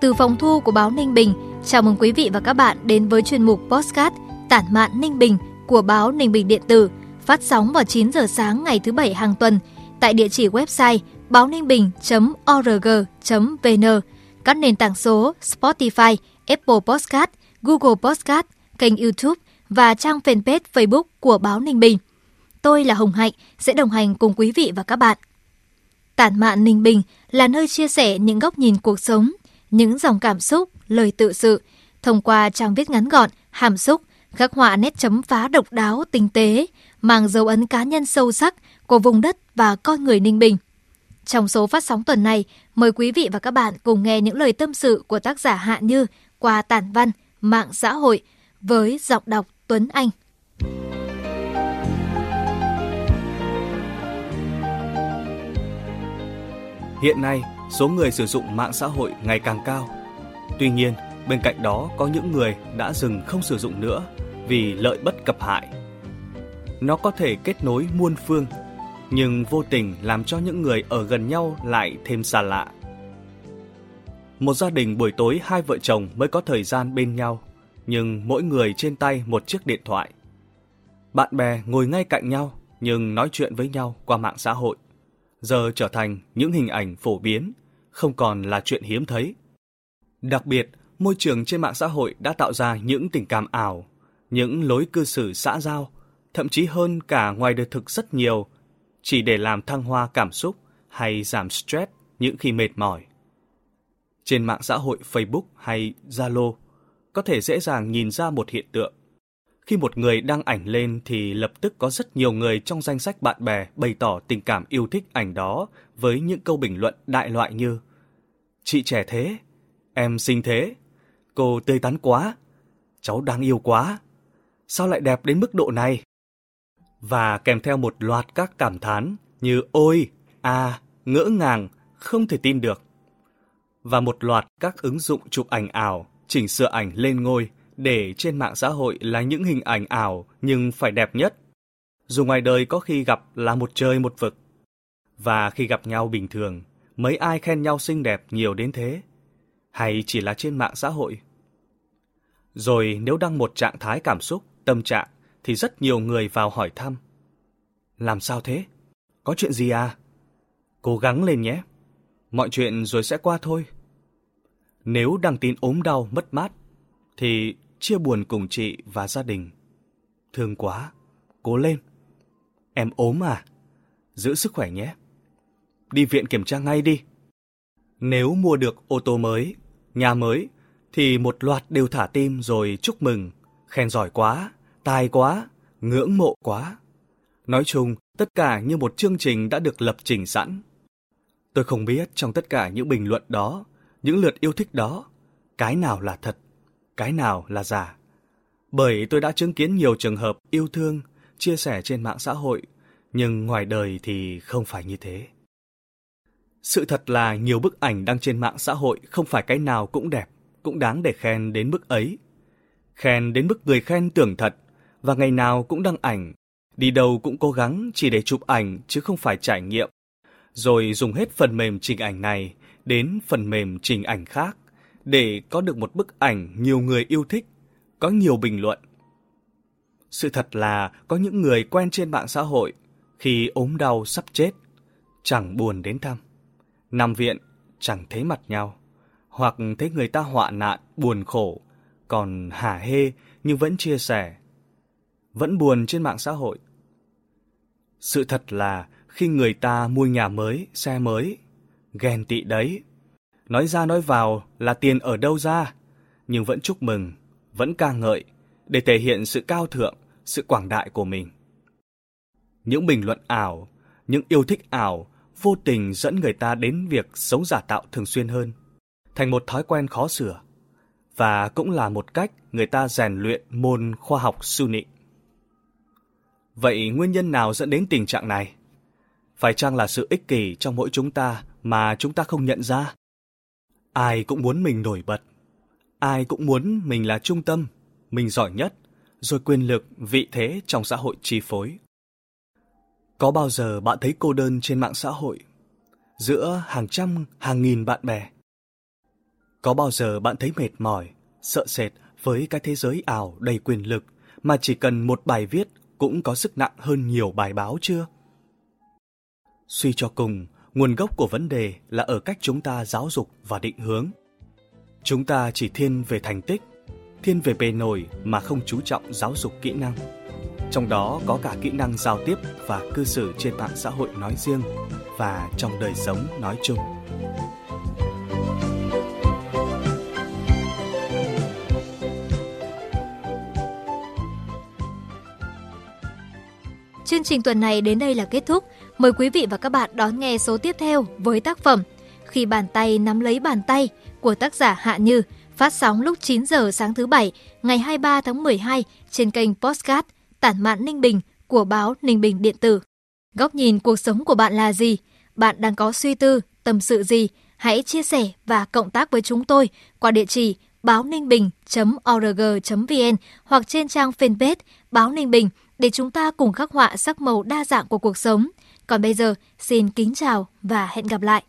Từ phòng thu của báo Ninh Bình, chào mừng quý vị và các bạn đến với chuyên mục Postcard Tản mạn Ninh Bình của báo Ninh Bình Điện tử, phát sóng vào 9 giờ sáng ngày thứ Bảy hàng tuần tại địa chỉ website báo ninh bình.org.vn, các nền tảng số Spotify, Apple Podcast, Google Podcast, kênh YouTube và trang fanpage Facebook của báo Ninh Bình. Tôi là Hồng Hạnh sẽ đồng hành cùng quý vị và các bạn. Tản mạn Ninh Bình là nơi chia sẻ những góc nhìn cuộc sống, những dòng cảm xúc, lời tự sự, thông qua trang viết ngắn gọn, hàm xúc, khắc họa nét chấm phá độc đáo, tinh tế, mang dấu ấn cá nhân sâu sắc của vùng đất và con người Ninh Bình. Trong số phát sóng tuần này, mời quý vị và các bạn cùng nghe những lời tâm sự của tác giả Hạ Như qua tản văn, mạng xã hội với giọng đọc Tuấn Anh. Hiện nay, số người sử dụng mạng xã hội ngày càng cao. Tuy nhiên, bên cạnh đó có những người đã dừng không sử dụng nữa vì lợi bất cập hại. Nó có thể kết nối muôn phương, nhưng vô tình làm cho những người ở gần nhau lại thêm xa lạ. Một gia đình buổi tối hai vợ chồng mới có thời gian bên nhau, nhưng mỗi người trên tay một chiếc điện thoại. Bạn bè ngồi ngay cạnh nhau nhưng nói chuyện với nhau qua mạng xã hội giờ trở thành những hình ảnh phổ biến, không còn là chuyện hiếm thấy. Đặc biệt, môi trường trên mạng xã hội đã tạo ra những tình cảm ảo, những lối cư xử xã giao, thậm chí hơn cả ngoài đời thực rất nhiều, chỉ để làm thăng hoa cảm xúc hay giảm stress những khi mệt mỏi. Trên mạng xã hội Facebook hay Zalo, có thể dễ dàng nhìn ra một hiện tượng khi một người đăng ảnh lên thì lập tức có rất nhiều người trong danh sách bạn bè bày tỏ tình cảm yêu thích ảnh đó với những câu bình luận đại loại như Chị trẻ thế, em xinh thế, cô tươi tắn quá, cháu đáng yêu quá, sao lại đẹp đến mức độ này? Và kèm theo một loạt các cảm thán như ôi, à, ngỡ ngàng, không thể tin được. Và một loạt các ứng dụng chụp ảnh ảo, chỉnh sửa ảnh lên ngôi để trên mạng xã hội là những hình ảnh ảo nhưng phải đẹp nhất. Dù ngoài đời có khi gặp là một trời một vực. Và khi gặp nhau bình thường, mấy ai khen nhau xinh đẹp nhiều đến thế? Hay chỉ là trên mạng xã hội? Rồi nếu đăng một trạng thái cảm xúc, tâm trạng, thì rất nhiều người vào hỏi thăm. Làm sao thế? Có chuyện gì à? Cố gắng lên nhé. Mọi chuyện rồi sẽ qua thôi. Nếu đăng tin ốm đau, mất mát, thì chia buồn cùng chị và gia đình. Thương quá, cố lên. Em ốm à? Giữ sức khỏe nhé. Đi viện kiểm tra ngay đi. Nếu mua được ô tô mới, nhà mới, thì một loạt đều thả tim rồi chúc mừng, khen giỏi quá, tài quá, ngưỡng mộ quá. Nói chung, tất cả như một chương trình đã được lập trình sẵn. Tôi không biết trong tất cả những bình luận đó, những lượt yêu thích đó, cái nào là thật, cái nào là giả. Bởi tôi đã chứng kiến nhiều trường hợp yêu thương, chia sẻ trên mạng xã hội, nhưng ngoài đời thì không phải như thế. Sự thật là nhiều bức ảnh đăng trên mạng xã hội không phải cái nào cũng đẹp, cũng đáng để khen đến mức ấy. Khen đến mức người khen tưởng thật, và ngày nào cũng đăng ảnh, đi đâu cũng cố gắng chỉ để chụp ảnh chứ không phải trải nghiệm. Rồi dùng hết phần mềm chỉnh ảnh này đến phần mềm chỉnh ảnh khác để có được một bức ảnh nhiều người yêu thích, có nhiều bình luận. Sự thật là có những người quen trên mạng xã hội khi ốm đau sắp chết, chẳng buồn đến thăm. Nằm viện, chẳng thấy mặt nhau, hoặc thấy người ta họa nạn, buồn khổ, còn hả hê nhưng vẫn chia sẻ. Vẫn buồn trên mạng xã hội. Sự thật là khi người ta mua nhà mới, xe mới, ghen tị đấy, Nói ra nói vào là tiền ở đâu ra, nhưng vẫn chúc mừng, vẫn ca ngợi để thể hiện sự cao thượng, sự quảng đại của mình. Những bình luận ảo, những yêu thích ảo vô tình dẫn người ta đến việc sống giả tạo thường xuyên hơn. thành một thói quen khó sửa và cũng là một cách người ta rèn luyện môn khoa học su nịnh. Vậy nguyên nhân nào dẫn đến tình trạng này? Phải chăng là sự ích kỷ trong mỗi chúng ta mà chúng ta không nhận ra? Ai cũng muốn mình nổi bật, ai cũng muốn mình là trung tâm, mình giỏi nhất, rồi quyền lực, vị thế trong xã hội chi phối. Có bao giờ bạn thấy cô đơn trên mạng xã hội, giữa hàng trăm, hàng nghìn bạn bè? Có bao giờ bạn thấy mệt mỏi, sợ sệt với cái thế giới ảo đầy quyền lực mà chỉ cần một bài viết cũng có sức nặng hơn nhiều bài báo chưa? Suy cho cùng, nguồn gốc của vấn đề là ở cách chúng ta giáo dục và định hướng. Chúng ta chỉ thiên về thành tích, thiên về bề nổi mà không chú trọng giáo dục kỹ năng. Trong đó có cả kỹ năng giao tiếp và cư xử trên mạng xã hội nói riêng và trong đời sống nói chung. Chương trình tuần này đến đây là kết thúc. Mời quý vị và các bạn đón nghe số tiếp theo với tác phẩm Khi bàn tay nắm lấy bàn tay của tác giả Hạ Như, phát sóng lúc 9 giờ sáng thứ Bảy, ngày 23 tháng 12 trên kênh Postcard Tản mạn Ninh Bình của báo Ninh Bình Điện tử. Góc nhìn cuộc sống của bạn là gì? Bạn đang có suy tư, tâm sự gì? Hãy chia sẻ và cộng tác với chúng tôi qua địa chỉ báo ninh bình.org.vn hoặc trên trang fanpage Báo Ninh Bình để chúng ta cùng khắc họa sắc màu đa dạng của cuộc sống. Còn bây giờ, xin kính chào và hẹn gặp lại.